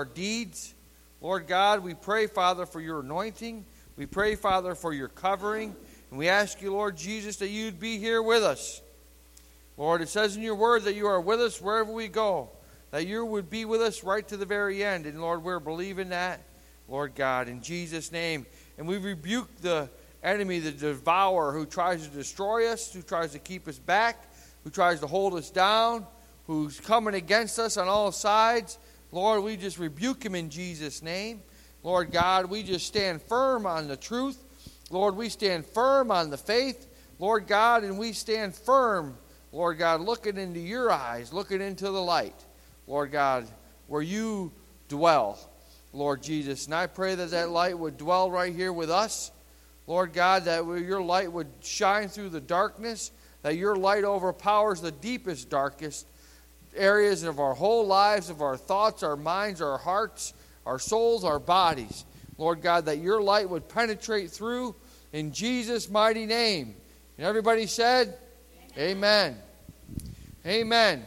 our deeds. Lord God, we pray, Father, for your anointing. We pray, Father, for your covering. And we ask you, Lord Jesus, that you'd be here with us. Lord, it says in your word that you are with us wherever we go, that you would be with us right to the very end. And Lord, we're believing that, Lord God, in Jesus' name. And we rebuke the enemy, the devourer, who tries to destroy us, who tries to keep us back, who tries to hold us down, who's coming against us on all sides. Lord, we just rebuke him in Jesus' name. Lord God, we just stand firm on the truth. Lord, we stand firm on the faith. Lord God, and we stand firm, Lord God, looking into your eyes, looking into the light. Lord God, where you dwell, Lord Jesus. And I pray that that light would dwell right here with us. Lord God, that your light would shine through the darkness, that your light overpowers the deepest, darkest areas of our whole lives, of our thoughts, our minds, our hearts, our souls, our bodies. Lord God, that your light would penetrate through in Jesus' mighty name. And everybody said, Amen. Amen. Amen.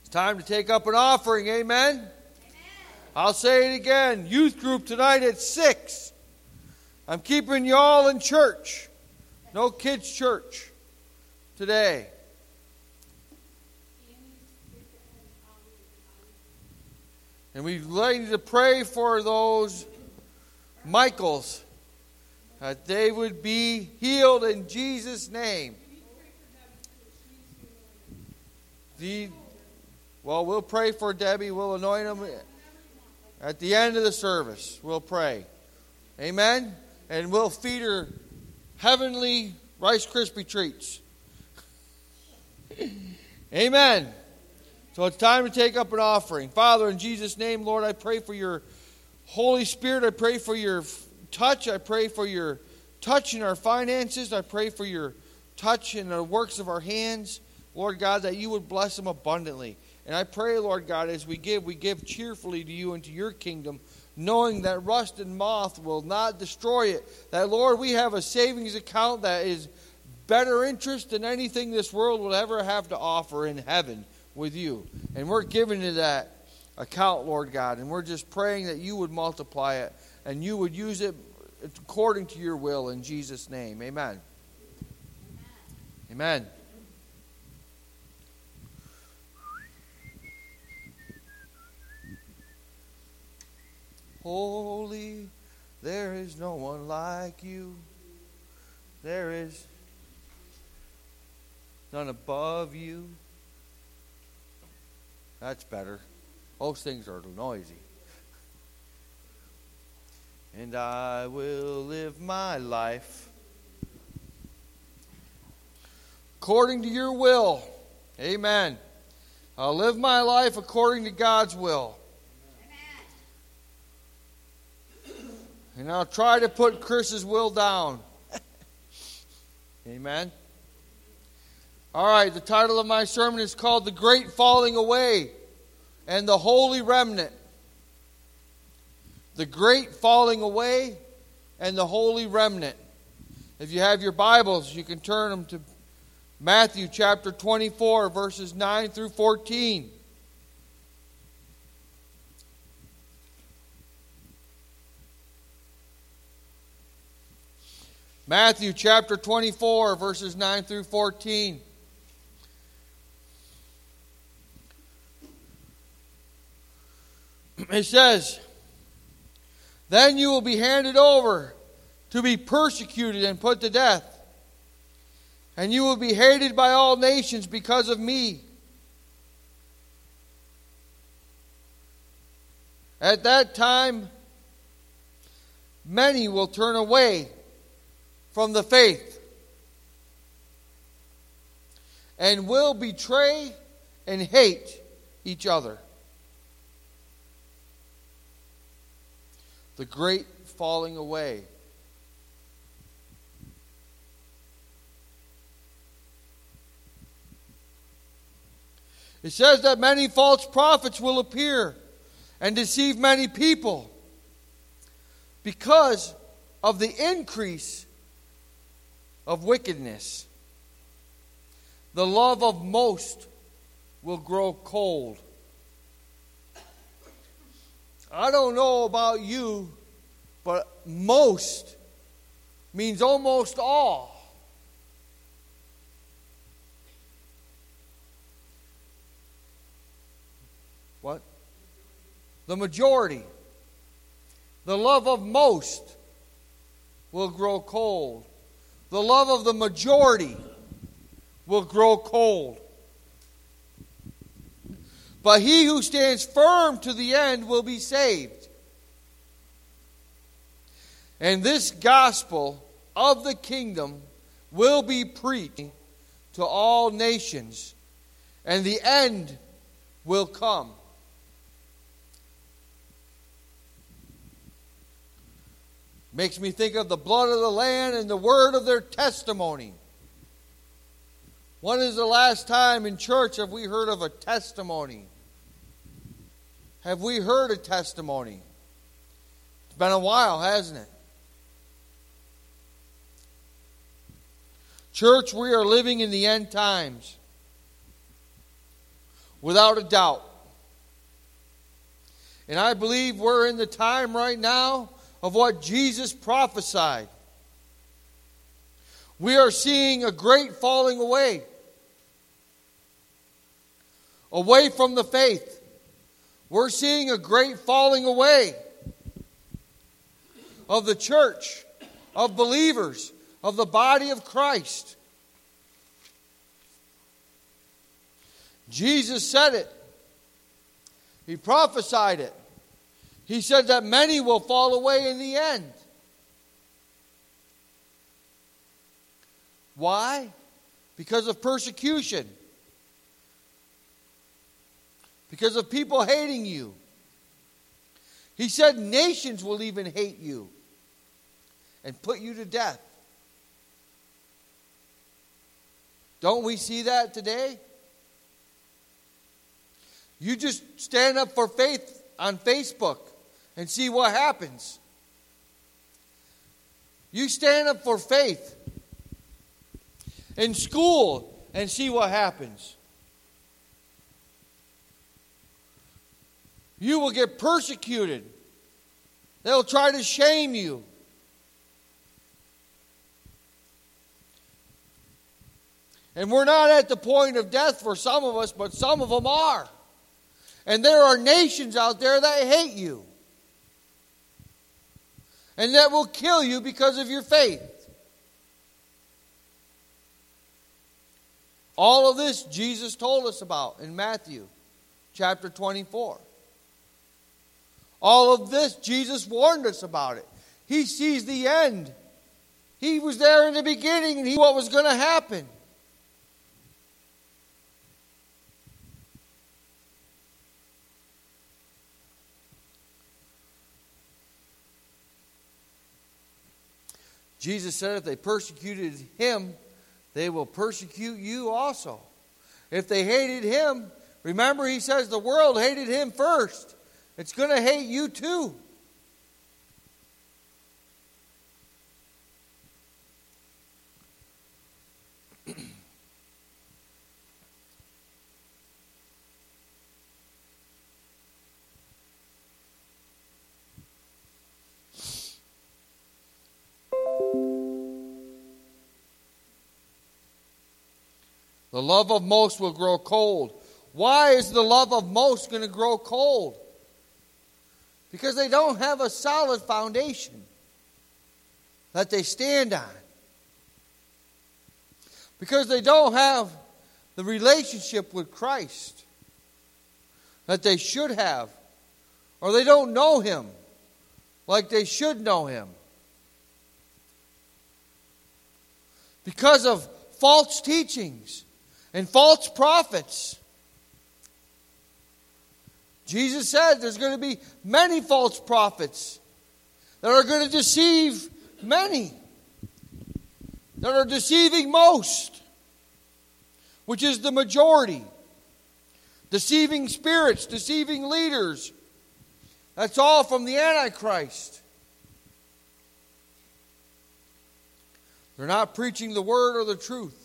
It's time to take up an offering. Amen. Amen. I'll say it again. Youth group tonight at 6. I'm keeping you all in church. No kids' church today. And we need to pray for those Michaels that they would be healed in Jesus' name. The, well, we'll pray for Debbie. We'll anoint them at the end of the service. We'll pray. Amen? And we'll feed her heavenly Rice Krispie treats. Amen. So it's time to take up an offering. Father, in Jesus' name, Lord, I pray for your Holy Spirit. I pray for your touch. I pray for your touch in our finances. I pray for your touch in the works of our hands. Lord God, that you would bless them abundantly. And I pray, Lord God, as we give, we give cheerfully to you and to your kingdom, knowing that rust and moth will not destroy it. That, Lord, we have a savings account that is better interest than anything this world will ever have to offer in heaven with you. And we're giving to that account, Lord God. And we're just praying that you would multiply it and you would use it according to your will in Jesus' name. Amen. Amen. Amen. Holy, there is no one like you. There is none above you. That's better. Most things are noisy. And I will live my life according to your will. Amen. I'll live my life according to God's will. Amen. And I'll try to put Chris's will down. Amen. All right, the title of my sermon is called The Great Falling Away and the Holy Remnant. The Great Falling Away and the Holy Remnant. If you have your Bibles, you can turn them to Matthew chapter 24, verses 9 through 14. Matthew chapter 24, verses 9 through 14. It says, Then you will be handed over to be persecuted and put to death, and you will be hated by all nations because of me. At that time, many will turn away from the faith and will betray and hate each other. The great falling away. It says that many false prophets will appear and deceive many people because of the increase of wickedness. The love of most will grow cold. I don't know about you, but most means almost all. What? The majority. The love of most will grow cold. The love of the majority will grow cold. But he who stands firm to the end will be saved. And this gospel of the kingdom will be preached to all nations, and the end will come. Makes me think of the blood of the Lamb and the word of their testimony. When is the last time in church have we heard of a testimony? Have we heard a testimony? It's been a while, hasn't it? Church, we are living in the end times. Without a doubt. And I believe we're in the time right now of what Jesus prophesied. We are seeing a great falling away. Away from the faith. We're seeing a great falling away of the church, of believers, of the body of Christ. Jesus said it. He prophesied it. He said that many will fall away in the end. Why? Because of persecution because of people hating you. He said nations will even hate you and put you to death. Don't we see that today? You just stand up for faith on Facebook and see what happens. You stand up for faith in school and see what happens. You will get persecuted. They'll try to shame you. And we're not at the point of death for some of us, but some of them are. And there are nations out there that hate you. And that will kill you because of your faith. All of this Jesus told us about in Matthew chapter 24. All of this, Jesus warned us about it. He sees the end. He was there in the beginning and he what was going to happen. Jesus said if they persecuted him, they will persecute you also. If they hated him, remember he says the world hated him first. It's going to hate you too. The love of most will grow cold. Why is the love of most going to grow cold? Because they don't have a solid foundation that they stand on. Because they don't have the relationship with Christ that they should have. Or they don't know Him like they should know Him. Because of false teachings and false prophets Jesus said there's going to be many false prophets that are going to deceive many, that are deceiving most, which is the majority. Deceiving spirits, deceiving leaders. That's all from the Antichrist. They're not preaching the word or the truth.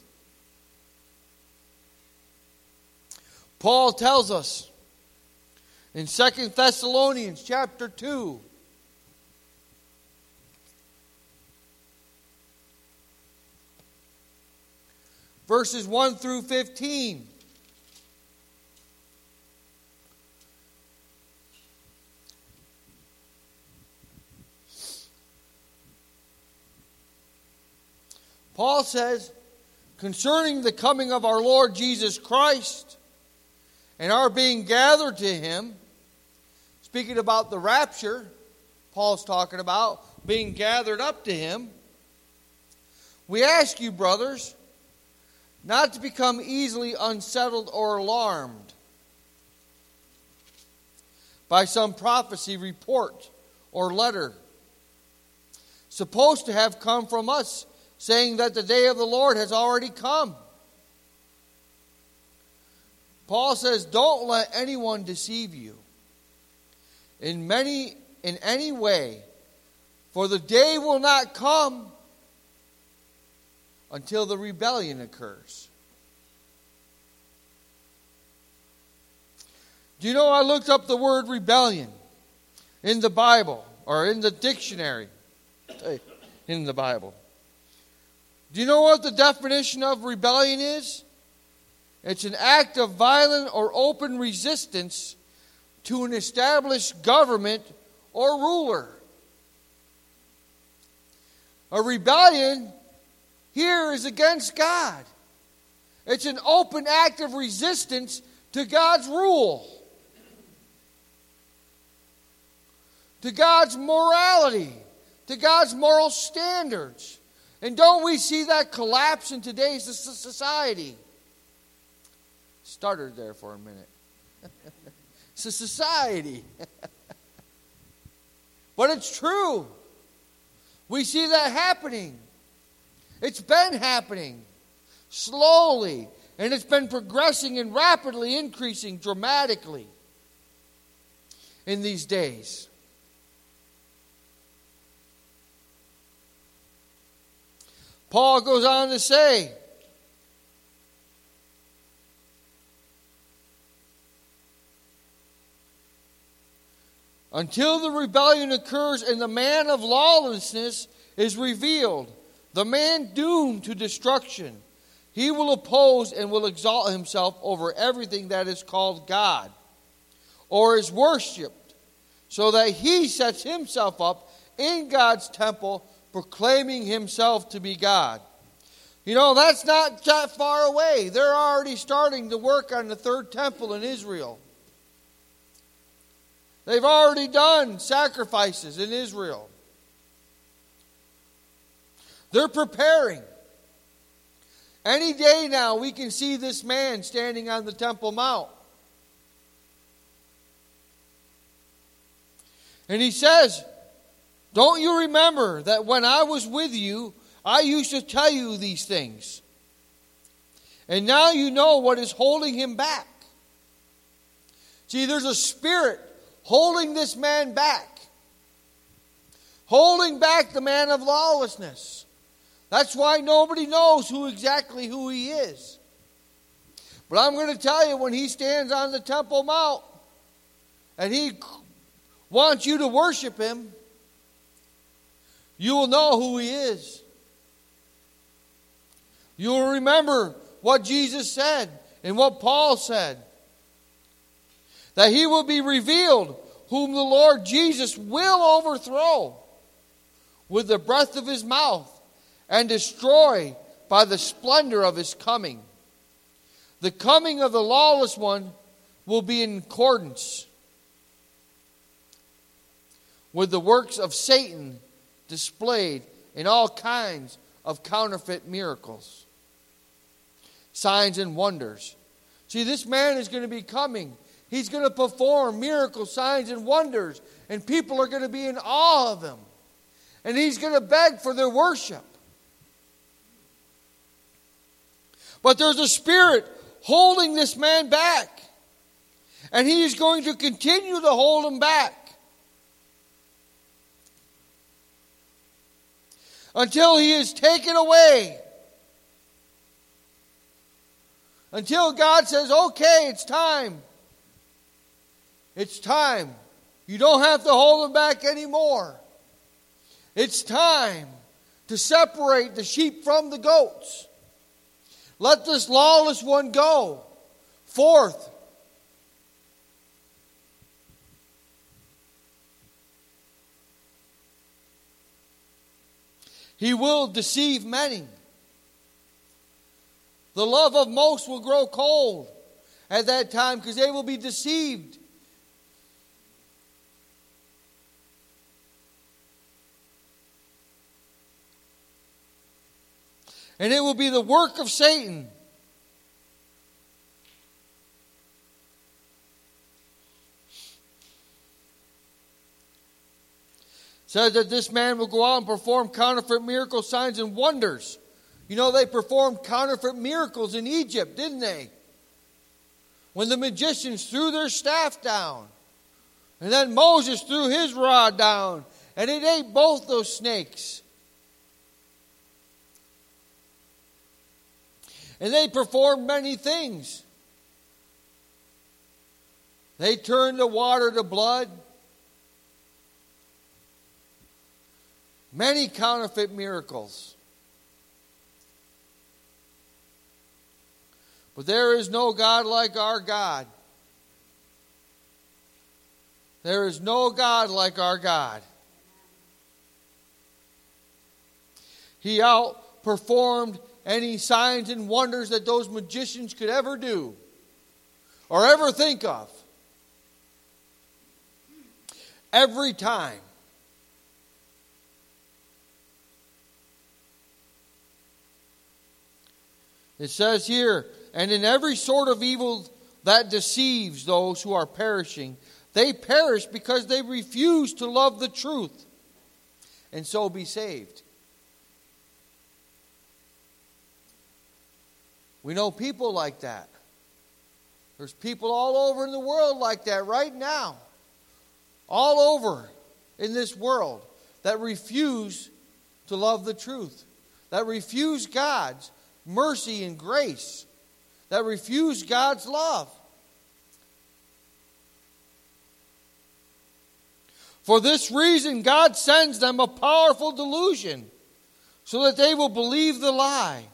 Paul tells us in Second Thessalonians chapter 2. Verses 1 through 15. Paul says, concerning the coming of our Lord Jesus Christ and our being gathered to him, speaking about the rapture, Paul's talking about being gathered up to him. We ask you, brothers, not to become easily unsettled or alarmed by some prophecy, report, or letter supposed to have come from us saying that the day of the Lord has already come. Paul says, Don't let anyone deceive you in many in any way, for the day will not come until the rebellion occurs. Do you know I looked up the word rebellion in the Bible or in the dictionary in the Bible? Do you know what the definition of rebellion is? It's an act of violent or open resistance to an established government or ruler. A rebellion here is against God. It's an open act of resistance to God's rule, to God's morality, to God's moral standards. And don't we see that collapse in today's society? Started there for a minute. it's a society. but it's true. We see that happening. It's been happening slowly, and it's been progressing and rapidly increasing dramatically in these days. Paul goes on to say, until the rebellion occurs and the man of lawlessness is revealed, the man doomed to destruction. He will oppose and will exalt himself over everything that is called God or is worshiped, so that he sets himself up in God's temple proclaiming himself to be God. You know, that's not that far away. They're already starting to work on the third temple in Israel. They've already done sacrifices in Israel. They're preparing. Any day now, we can see this man standing on the Temple Mount. And he says, don't you remember that when I was with you, I used to tell you these things? And now you know what is holding him back. See, there's a spirit holding this man back, holding back the man of lawlessness. That's why nobody knows who exactly who he is. But I'm going to tell you when he stands on the Temple Mount and he wants you to worship him, you will know who he is. You will remember what Jesus said and what Paul said that he will be revealed, whom the Lord Jesus will overthrow with the breath of his mouth and destroy by the splendor of his coming. The coming of the lawless one will be in accordance with the works of Satan displayed in all kinds of counterfeit miracles, signs, and wonders. See, this man is going to be coming. He's going to perform miracles, signs, and wonders, and people are going to be in awe of him. And he's going to beg for their worship. But there's a spirit holding this man back. And he is going to continue to hold him back. until he is taken away. Until God says, okay, it's time. It's time. You don't have to hold them back anymore. It's time to separate the sheep from the goats. Let this lawless one go forth. He will deceive many. The love of most will grow cold at that time because they will be deceived. And it will be the work of Satan. Says that this man will go out and perform counterfeit miracle signs and wonders. You know, they performed counterfeit miracles in Egypt, didn't they? When the magicians threw their staff down. And then Moses threw his rod down. And it ate both those snakes. And they performed many things. They turned the water to blood. Many counterfeit miracles. But there is no God like our God. There is no God like our God. He outperformed any signs and wonders that those magicians could ever do or ever think of. Every time. It says here, and in every sort of evil that deceives those who are perishing, they perish because they refuse to love the truth and so be saved. We know people like that. There's people all over in the world like that right now. All over in this world that refuse to love the truth, that refuse God's mercy and grace, that refuse God's love. For this reason, God sends them a powerful delusion so that they will believe the lie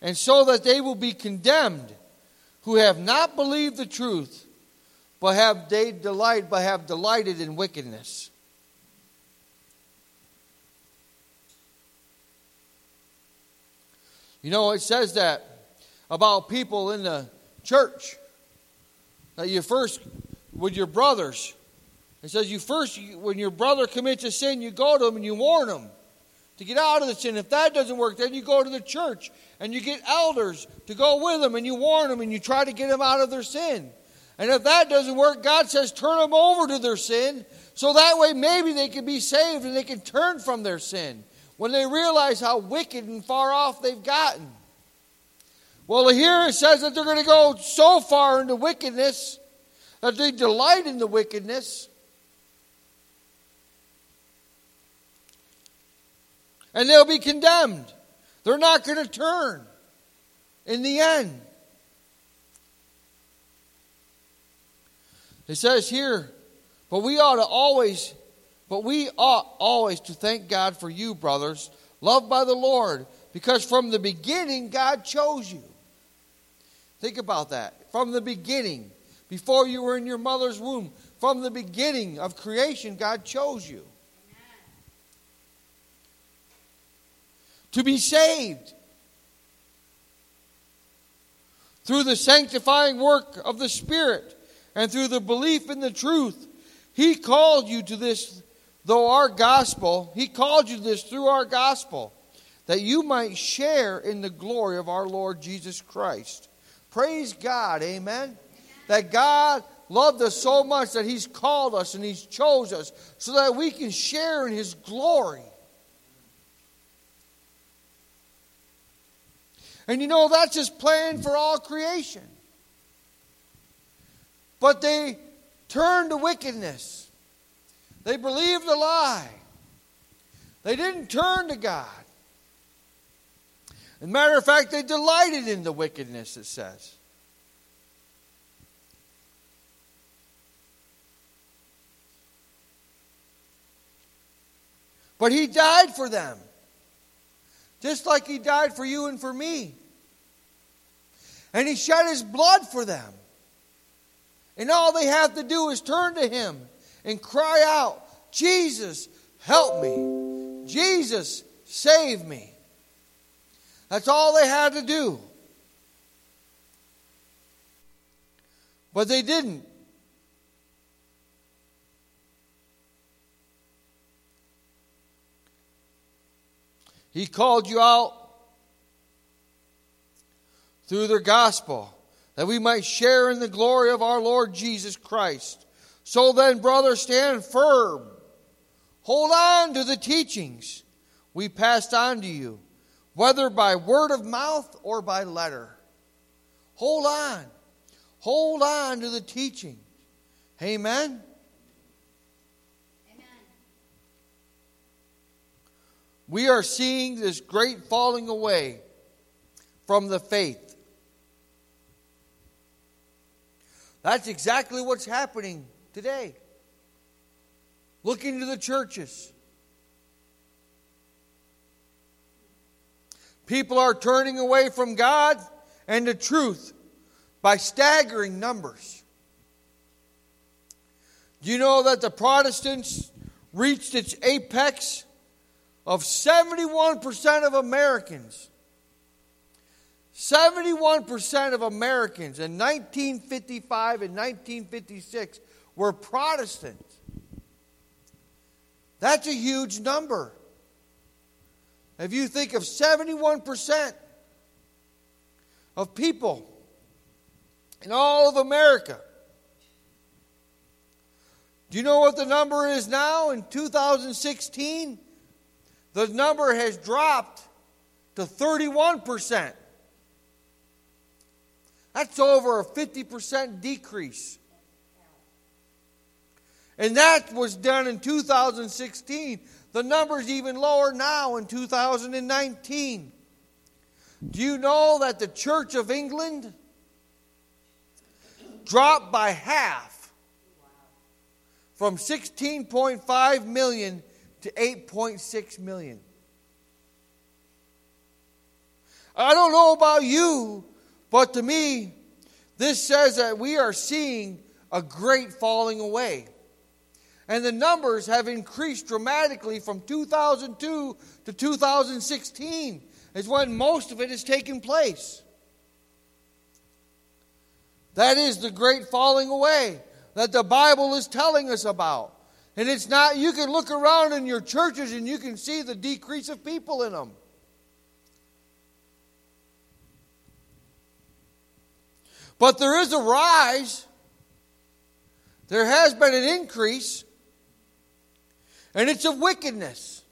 and so that they will be condemned who have not believed the truth, but have they delight, but have delighted in wickedness. You know, it says that about people in the church that you first, with your brothers, it says you first, when your brother commits a sin, you go to him and you warn him to get out of the sin. If that doesn't work, then you go to the church and you get elders to go with them and you warn them and you try to get them out of their sin. And if that doesn't work, God says turn them over to their sin so that way maybe they can be saved and they can turn from their sin when they realize how wicked and far off they've gotten. Well, here it says that they're going to go so far into wickedness that they delight in the wickedness. And they'll be condemned. They're not going to turn in the end. It says here, but we ought to always, but we ought always to thank God for you, brothers, loved by the Lord, because from the beginning God chose you. Think about that. From the beginning, before you were in your mother's womb, from the beginning of creation, God chose you. To be saved. Through the sanctifying work of the Spirit and through the belief in the truth, He called you to this, though our gospel, He called you to this through our gospel, that you might share in the glory of our Lord Jesus Christ. Praise God, amen. That God loved us so much that He's called us and He's chose us so that we can share in His glory. And you know, that's his plan for all creation. But they turned to wickedness, they believed a lie, they didn't turn to God. As a matter of fact, they delighted in the wickedness, it says. But he died for them. Just like he died for you and for me. And he shed his blood for them. And all they have to do is turn to him and cry out, Jesus, help me. Jesus, save me. That's all they had to do. But they didn't. He called you out through the gospel that we might share in the glory of our Lord Jesus Christ. So then, brothers, stand firm. Hold on to the teachings we passed on to you, whether by word of mouth or by letter. Hold on. Hold on to the teaching. Amen. We are seeing this great falling away from the faith. That's exactly what's happening today. Look into the churches. People are turning away from God and the truth by staggering numbers. Do you know that the Protestants reached its apex of 71% of Americans. 71% of Americans in 1955 and 1956 were Protestant. That's a huge number. If you think of 71% of people in all of America, do you know what the number is now in 2016? The number has dropped to 31%. That's over a 50% decrease. And that was done in 2016. The number's even lower now in 2019. Do you know that the Church of England dropped by half from 16.5 million to 8.6 million. I don't know about you, but to me, this says that we are seeing a great falling away. And the numbers have increased dramatically from 2002 to 2016, is when most of it has taken place. That is the great falling away that the Bible is telling us about. And it's not, you can look around in your churches and you can see the decrease of people in them. But there is a rise. There has been an increase. And it's of wickedness.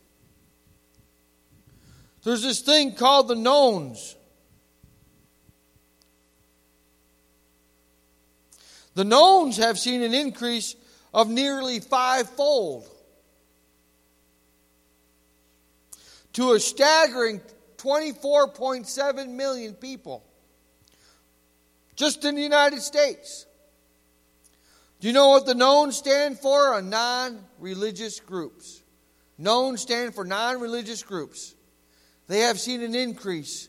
There's this thing called the nones. The nones have seen an increase of nearly fivefold to a staggering 24.7 million people just in the United States. Do you know what the known stand for? A non religious groups. Known stand for non religious groups. They have seen an increase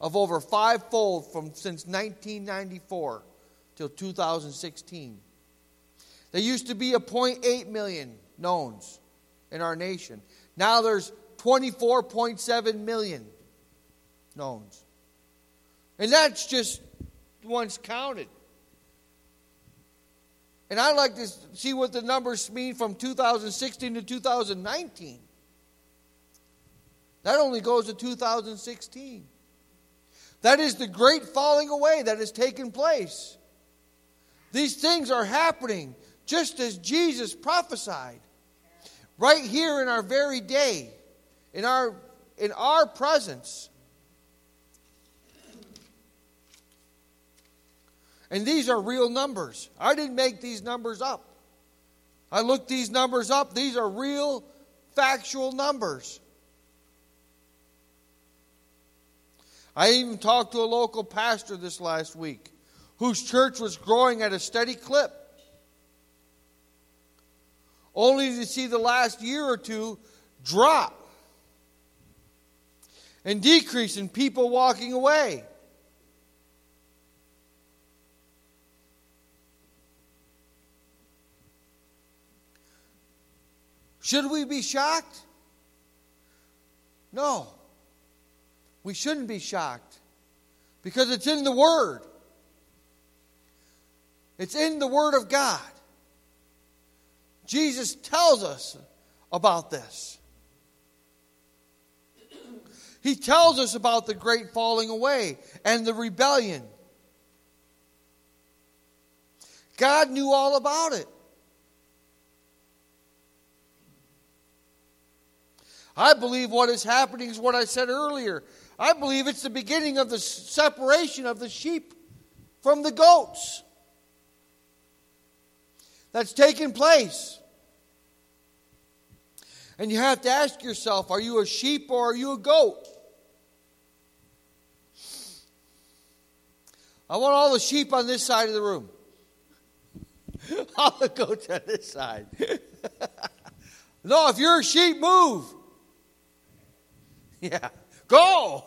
of over fivefold from since 1994 till 2016. There used to be a 0.8 million nones in our nation. Now there's 24.7 million nones. And that's just ones counted. And I'd like to see what the numbers mean from 2016 to 2019. That only goes to 2016. That is the great falling away that has taken place. These things are happening just as Jesus prophesied. Right here in our very day, in our, in our presence. And these are real numbers. I didn't make these numbers up. I looked these numbers up. These are real, factual numbers. I even talked to a local pastor this last week whose church was growing at a steady clip only to see the last year or two drop and decrease in people walking away. Should we be shocked? No. We shouldn't be shocked because it's in the Word. It's in the Word of God. Jesus tells us about this. He tells us about the great falling away and the rebellion. God knew all about it. I believe what is happening is what I said earlier. I believe it's the beginning of the separation of the sheep from the goats that's taking place. And you have to ask yourself are you a sheep or are you a goat? I want all the sheep on this side of the room. all the goats on this side. no, if you're a sheep, move. Yeah. Go.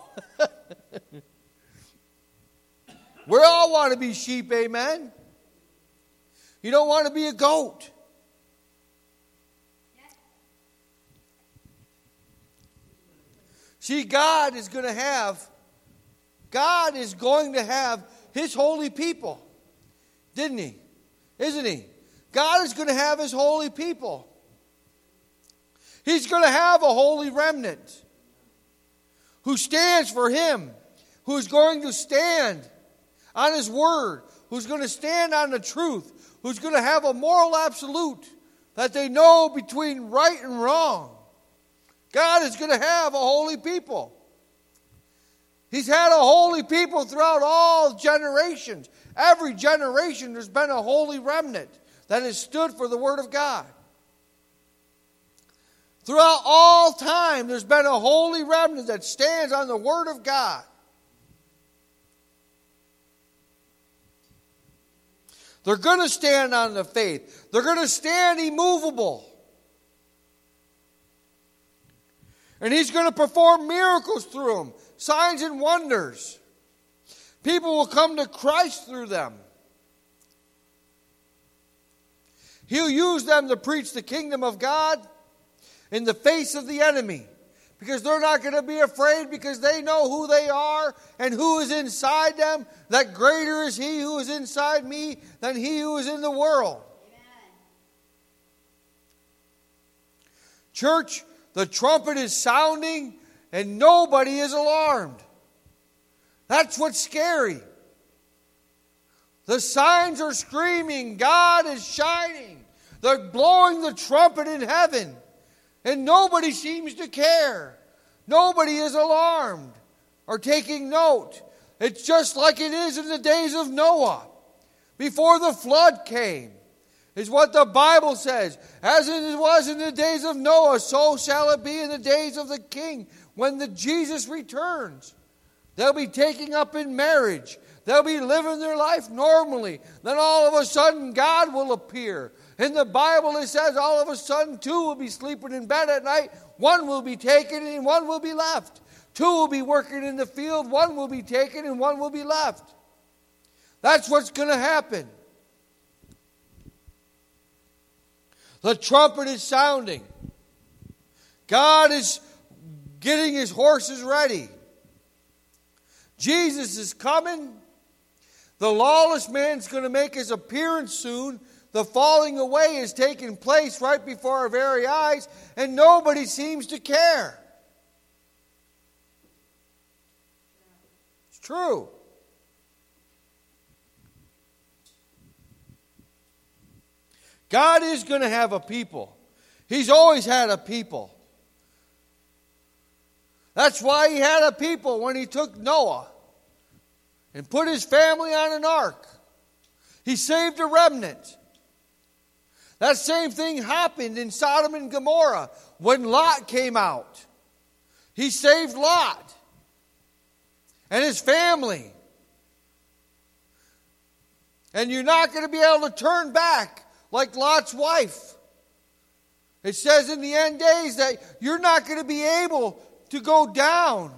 we all want to be sheep, amen. You don't want to be a goat. See, God is going to have, God is going to have His holy people. Didn't He? Isn't He? God is going to have His holy people. He's going to have a holy remnant who stands for Him, who's going to stand on His Word, who's going to stand on the truth, who's going to have a moral absolute that they know between right and wrong. God is going to have a holy people. He's had a holy people throughout all generations. Every generation, there's been a holy remnant that has stood for the Word of God. Throughout all time, there's been a holy remnant that stands on the Word of God. They're going to stand on the faith, they're going to stand immovable. And He's going to perform miracles through them, signs and wonders. People will come to Christ through them. He'll use them to preach the kingdom of God in the face of the enemy because they're not going to be afraid because they know who they are and who is inside them. That greater is He who is inside me than He who is in the world. Amen. Church, the trumpet is sounding and nobody is alarmed. That's what's scary. The signs are screaming, God is shining. They're blowing the trumpet in heaven. And nobody seems to care. Nobody is alarmed or taking note. It's just like it is in the days of Noah, before the flood came, is what the Bible says. As it was in the days of Noah, so shall it be in the days of the king when the Jesus returns. They'll be taking up in marriage. They'll be living their life normally. Then all of a sudden, God will appear. In the Bible, it says all of a sudden two will be sleeping in bed at night, one will be taken and one will be left. Two will be working in the field, one will be taken and one will be left. That's what's going to happen. The trumpet is sounding. God is getting his horses ready. Jesus is coming. The lawless man's going to make his appearance soon. The falling away is taking place right before our very eyes, and nobody seems to care. It's true. God is going to have a people. He's always had a people. That's why he had a people when he took Noah and put his family on an ark. He saved a remnant. That same thing happened in Sodom and Gomorrah when Lot came out. He saved Lot and his family. And you're not going to be able to turn back like Lot's wife. It says in the end days that you're not going to be able to go down.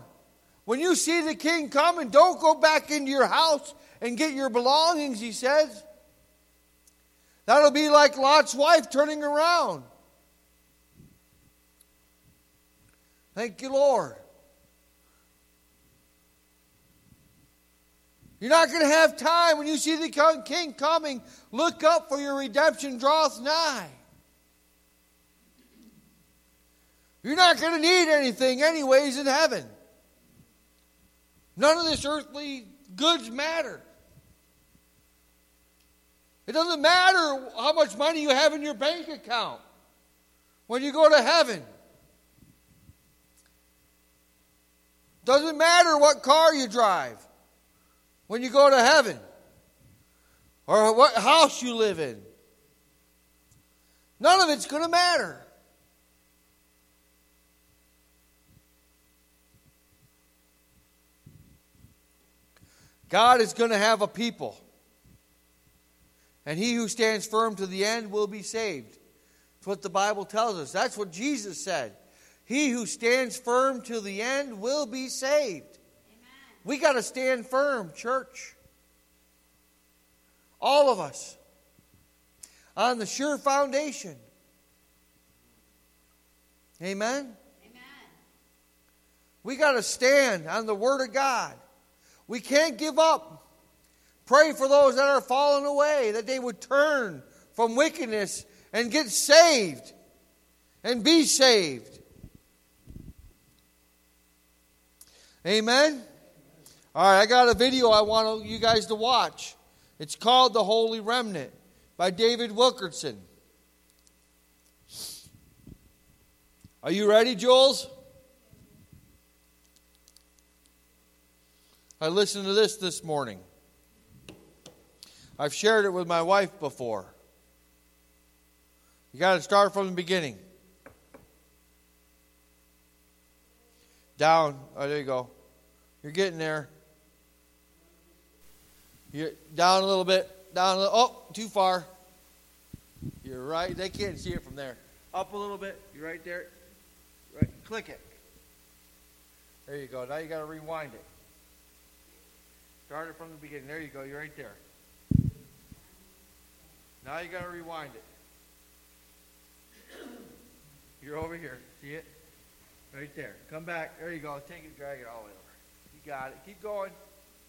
When you see the king coming, don't go back into your house and get your belongings, he says. That'll be like Lot's wife turning around. Thank you, Lord. You're not going to have time when you see the king coming. Look up, for your redemption draweth nigh. You're not going to need anything, anyways, in heaven. None of this earthly goods matter. It doesn't matter how much money you have in your bank account when you go to heaven. Doesn't matter what car you drive when you go to heaven or what house you live in. None of it's going to matter. God is going to have a people. And he who stands firm to the end will be saved. That's what the Bible tells us. That's what Jesus said. He who stands firm to the end will be saved. We got to stand firm, church. All of us. On the sure foundation. Amen? Amen. We got to stand on the Word of God. We can't give up. Pray for those that are fallen away, that they would turn from wickedness and get saved and be saved. Amen? All right, I got a video I want you guys to watch. It's called The Holy Remnant by David Wilkerson. Are you ready, Jules? I listened to this this morning. I've shared it with my wife before. You got to start from the beginning. Down. Oh, there you go. You're getting there. You're down a little bit. Down a little. Oh, too far. You're right. They can't see it from there. Up a little bit. You're right there. Right. Click it. There you go. Now you got to rewind it. Start it from the beginning. There you go. You're right there. Now you got to rewind it. You're over here. See it? Right there. Come back. There you go. Take it, drag it all the way over. You got it. Keep going.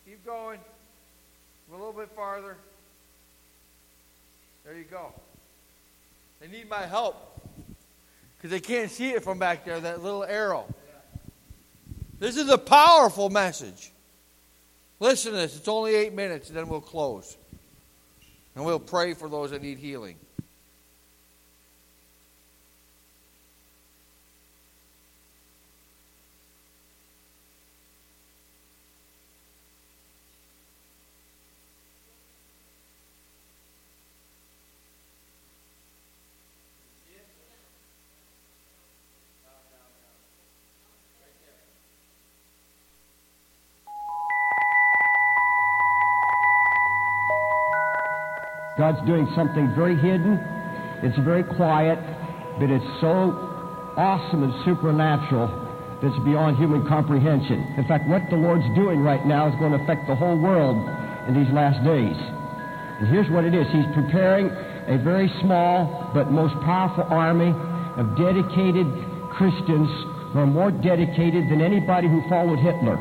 Keep going. A little bit farther. There you go. They need my help because they can't see it from back there, that little arrow. This is a powerful message. Listen to this. It's only eight minutes, and then we'll close. And we'll pray for those that need healing. God's doing something very hidden. It's very quiet, but it's so awesome and supernatural that it's beyond human comprehension. In fact, what the Lord's doing right now is going to affect the whole world in these last days. And here's what it is He's preparing a very small but most powerful army of dedicated Christians who are more dedicated than anybody who followed Hitler.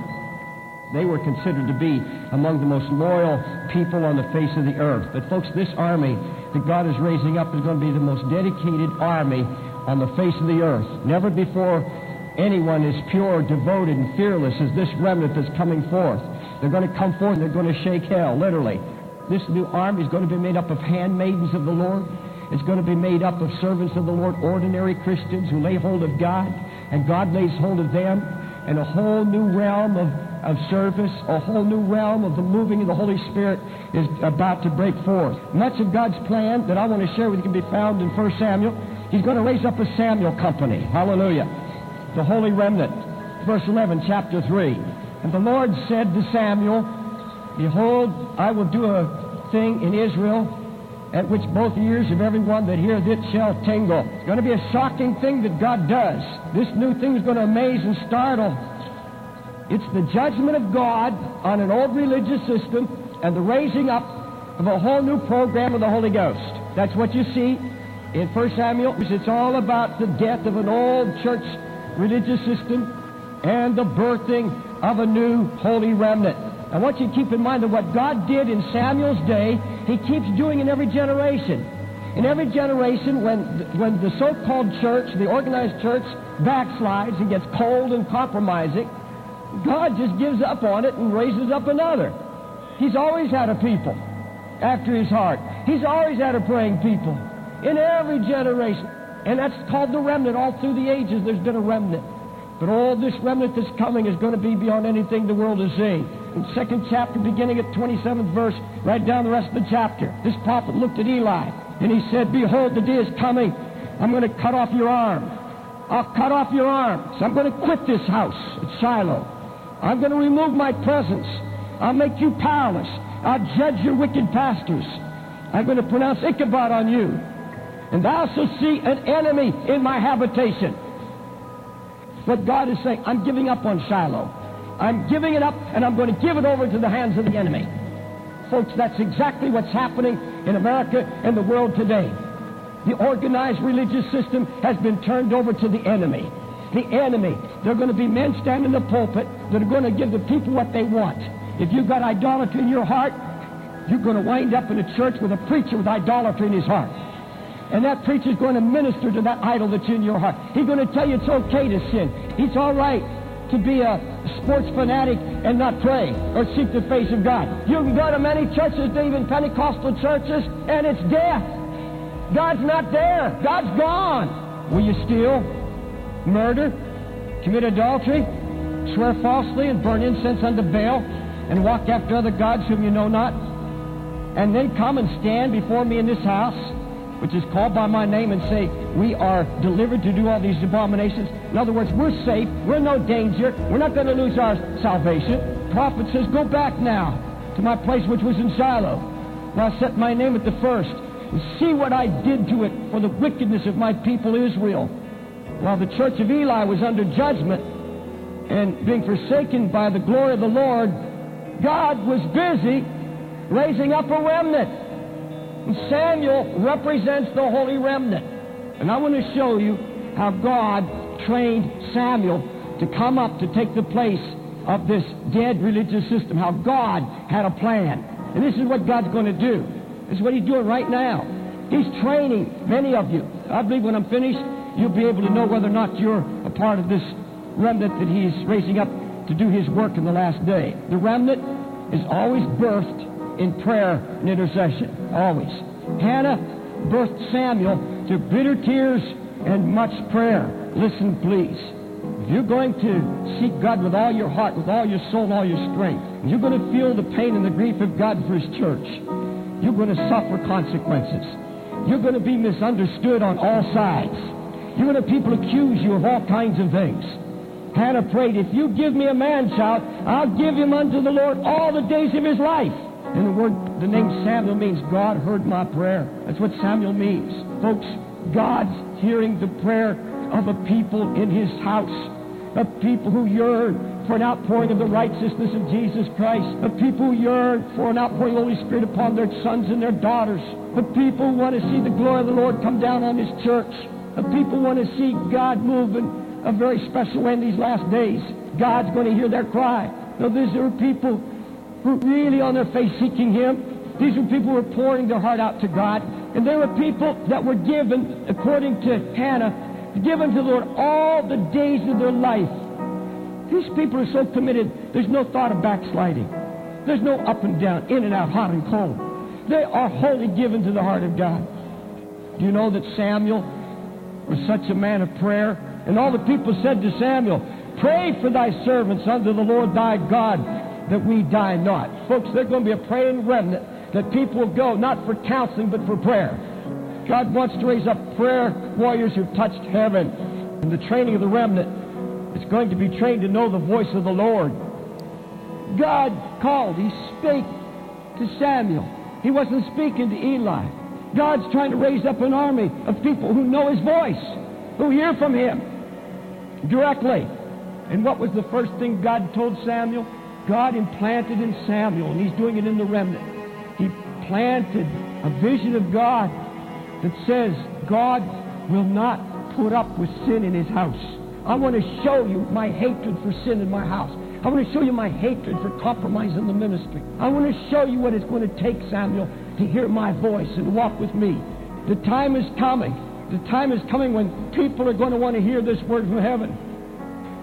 They were considered to be among the most loyal people on the face of the earth. But, folks, this army that God is raising up is going to be the most dedicated army on the face of the earth. Never before anyone is pure, devoted, and fearless as this remnant that's coming forth. They're going to come forth and they're going to shake hell, literally. This new army is going to be made up of handmaidens of the Lord. It's going to be made up of servants of the Lord, ordinary Christians who lay hold of God, and God lays hold of them, and a whole new realm of of service, a whole new realm of the moving of the Holy Spirit is about to break forth. Much of God's plan that I want to share with you can be found in 1 Samuel. He's going to raise up a Samuel company. Hallelujah. The Holy Remnant. Verse 11, chapter 3. And the Lord said to Samuel, Behold, I will do a thing in Israel at which both ears of everyone that heareth it shall tingle. It's going to be a shocking thing that God does. This new thing is going to amaze and startle. It's the judgment of God on an old religious system and the raising up of a whole new program of the Holy Ghost. That's what you see in 1 Samuel. It's all about the death of an old church religious system and the birthing of a new holy remnant. I want you to keep in mind that what God did in Samuel's day, He keeps doing in every generation. In every generation, when, when the so-called church, the organized church, backslides and gets cold and compromising, God just gives up on it and raises up another. He's always had a people after His heart. He's always had a praying people in every generation. And that's called the remnant. All through the ages, there's been a remnant. But all this remnant that's coming is going to be beyond anything the world has seen in second chapter, beginning at 27th verse, right down the rest of the chapter. This prophet looked at Eli, and he said, Behold, the day is coming. I'm going to cut off your arm. I'll cut off your arm. So I'm going to quit this house at Shiloh. I'm going to remove my presence. I'll make you powerless. I'll judge your wicked pastors. I'm going to pronounce Ichabod on you. And thou shalt see an enemy in my habitation. But God is saying, I'm giving up on Shiloh. I'm giving it up, and I'm going to give it over to the hands of the enemy. Folks, that's exactly what's happening in America and the world today. The organized religious system has been turned over to the enemy. The enemy. There are going to be men standing in the pulpit that are going to give the people what they want. If you've got idolatry in your heart, you're going to wind up in a church with a preacher with idolatry in his heart. And that preacher's going to minister to that idol that's in your heart. He's going to tell you it's okay to sin. It's all right to be a sports fanatic and not pray or seek the face of God. You can go to many churches, even Pentecostal churches, and it's death. God's not there. God's gone. Will you steal, murder, commit adultery, swear falsely, and burn incense unto Baal, and walk after other gods whom you know not, and then come and stand before me in this house? which is called by my name and say, We are delivered to do all these abominations. In other words, we're safe. We're in no danger. We're not going to lose our salvation. Prophet says, Go back now to my place which was in Shiloh. Where I set my name at the first. And see what I did to it for the wickedness of my people Israel. While the church of Eli was under judgment and being forsaken by the glory of the Lord, God was busy raising up a remnant. And Samuel represents the holy remnant. And I want to show you how God trained Samuel to come up to take the place of this dead religious system, how God had a plan. And this is what God's going to do. This is what He's doing right now. He's training many of you. I believe when I'm finished, you'll be able to know whether or not you're a part of this remnant that He's raising up to do His work in the last day. The remnant is always birthed in prayer and intercession. Always. Hannah birthed Samuel through bitter tears and much prayer. Listen, please. If you're going to seek God with all your heart, with all your soul, and all your strength, you're going to feel the pain and the grief of God for His church, you're going to suffer consequences. You're going to be misunderstood on all sides. You're going people accuse you of all kinds of things. Hannah prayed, If you give me a man child, I'll give him unto the Lord all the days of his life. And the word, the name Samuel means God heard my prayer. That's what Samuel means. Folks, God's hearing the prayer of a people in his house, of people who yearn for an outpouring of the righteousness of Jesus Christ, of people who yearn for an outpouring of the Holy Spirit upon their sons and their daughters, of people who want to see the glory of the Lord come down on his church, people want to see God move in a very special way in these last days. God's going to hear their cry. Now, these are people who were really on their face seeking Him. These were people who were pouring their heart out to God. And they were people that were given, according to Hannah, given to the Lord all the days of their life. These people are so committed, there's no thought of backsliding. There's no up and down, in and out, hot and cold. They are wholly given to the heart of God. Do you know that Samuel was such a man of prayer? And all the people said to Samuel, Pray for thy servants unto the Lord thy God that we die not. Folks, there's going to be a praying remnant that people will go not for counseling but for prayer. God wants to raise up prayer warriors who've touched heaven. And the training of the remnant is going to be trained to know the voice of the Lord. God called, He spake to Samuel. He wasn't speaking to Eli. God's trying to raise up an army of people who know His voice, who hear from Him directly. And what was the first thing God told Samuel? God implanted in Samuel, and He's doing it in the remnant. He planted a vision of God that says God will not put up with sin in His house. I want to show you my hatred for sin in my house. I want to show you my hatred for compromise in the ministry. I want to show you what it's going to take, Samuel, to hear my voice and walk with me. The time is coming. The time is coming when people are going to want to hear this word from heaven.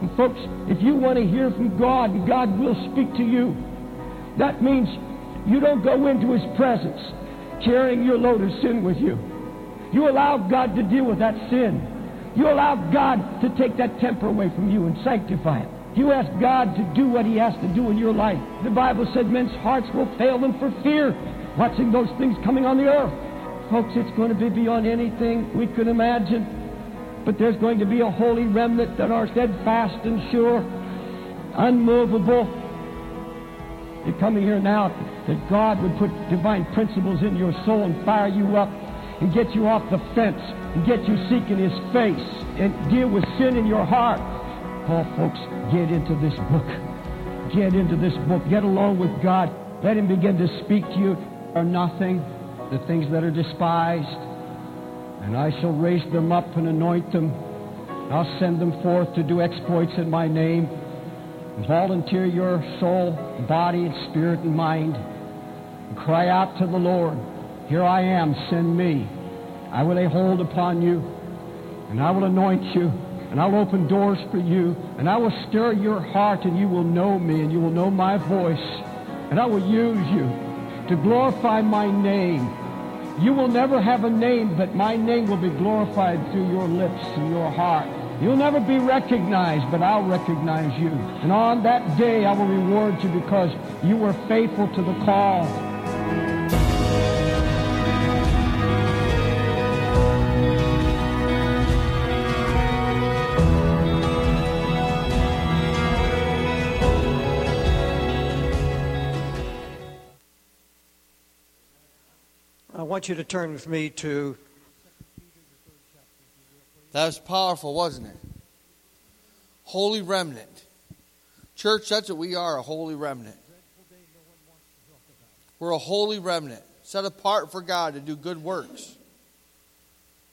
And folks, if you want to hear from God, God will speak to you, that means you don't go into His presence carrying your load of sin with you. You allow God to deal with that sin. You allow God to take that temper away from you and sanctify it. You ask God to do what He has to do in your life. The Bible said men's hearts will fail them for fear, watching those things coming on the earth. Folks, it's going to be beyond anything we could imagine. But there's going to be a holy remnant that are steadfast and sure, unmovable. You're coming here now that God would put divine principles in your soul and fire you up and get you off the fence and get you seeking His face and deal with sin in your heart. Oh, folks, get into this book. Get into this book. Get along with God. Let Him begin to speak to you. Are nothing the things that are despised, and I shall raise them up and anoint them. I'll send them forth to do exploits in my name. Volunteer your soul, body, and spirit and mind. And cry out to the Lord, Here I am, send me. I will lay hold upon you, and I will anoint you and I'll open doors for you, and I will stir your heart, and you will know me, and you will know my voice, and I will use you to glorify my name. You will never have a name, but my name will be glorified through your lips and your heart. You'll never be recognized, but I'll recognize you. And on that day, I will reward you because you were faithful to the call. Want you to turn with me to. That was powerful, wasn't it? Holy remnant. Church, that's what we are a holy remnant. We're a holy remnant, set apart for God to do good works.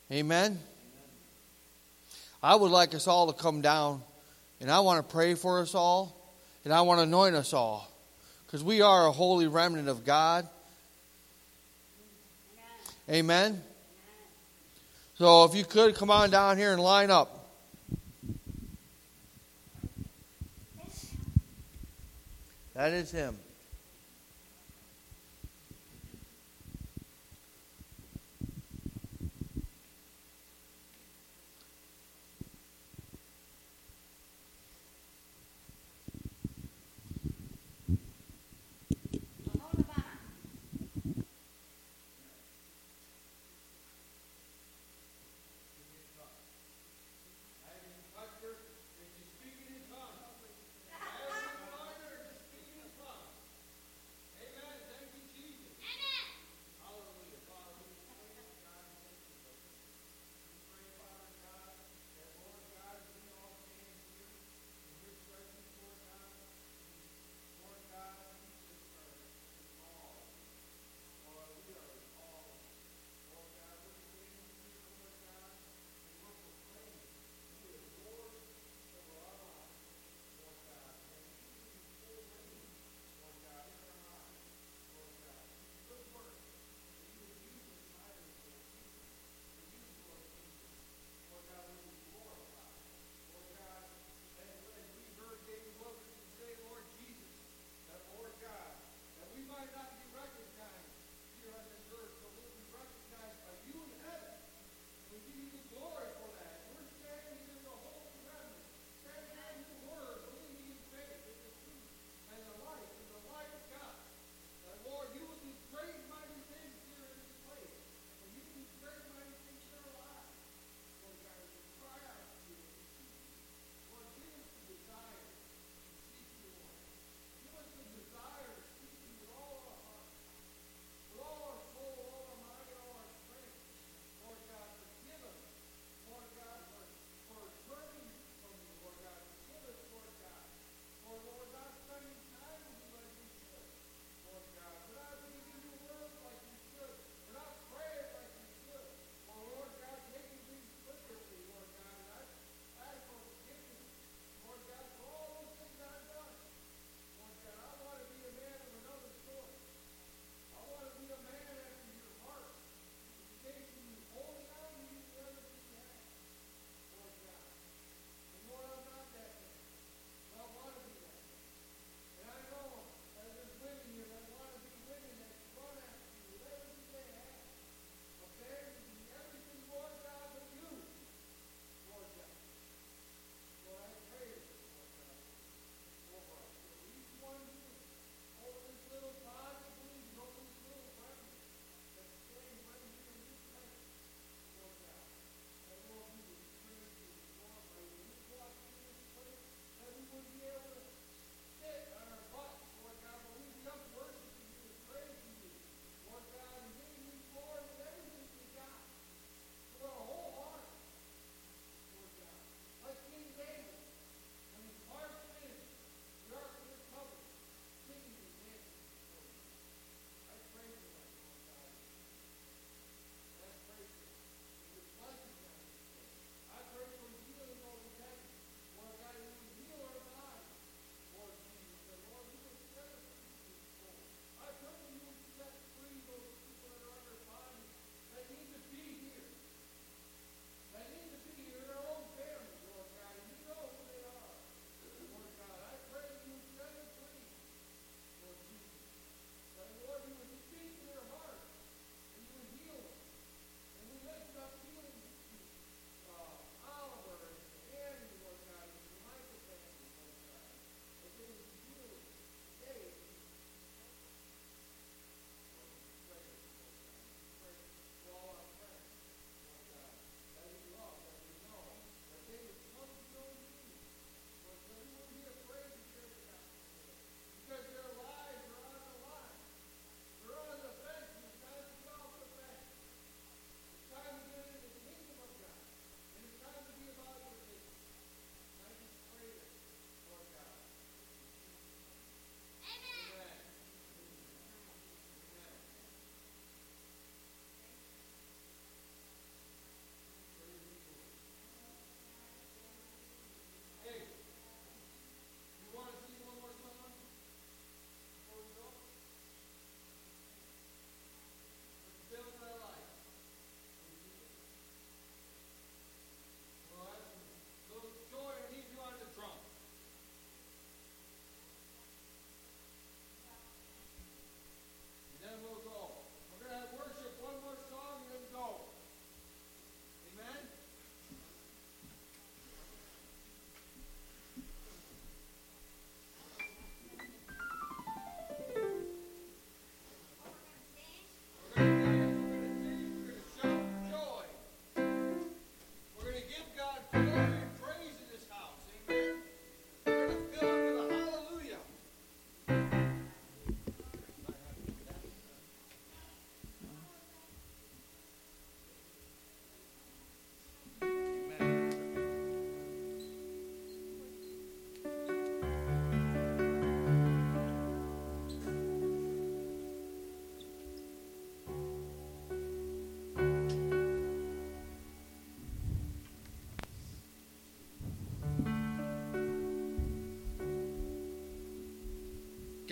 Amen. I would like us all to come down, and I want to pray for us all, and I want to anoint us all, because we are a holy remnant of God. Amen. So if you could come on down here and line up. That is him.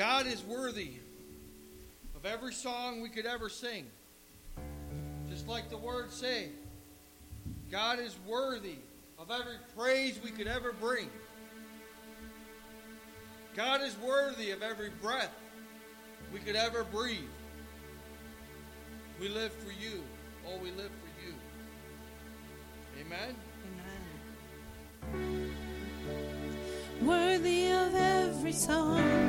God is worthy of every song we could ever sing. Just like the words say, God is worthy of every praise we could ever bring. God is worthy of every breath we could ever breathe. We live for you. Oh, we live for you. Amen. Amen. Worthy of every song.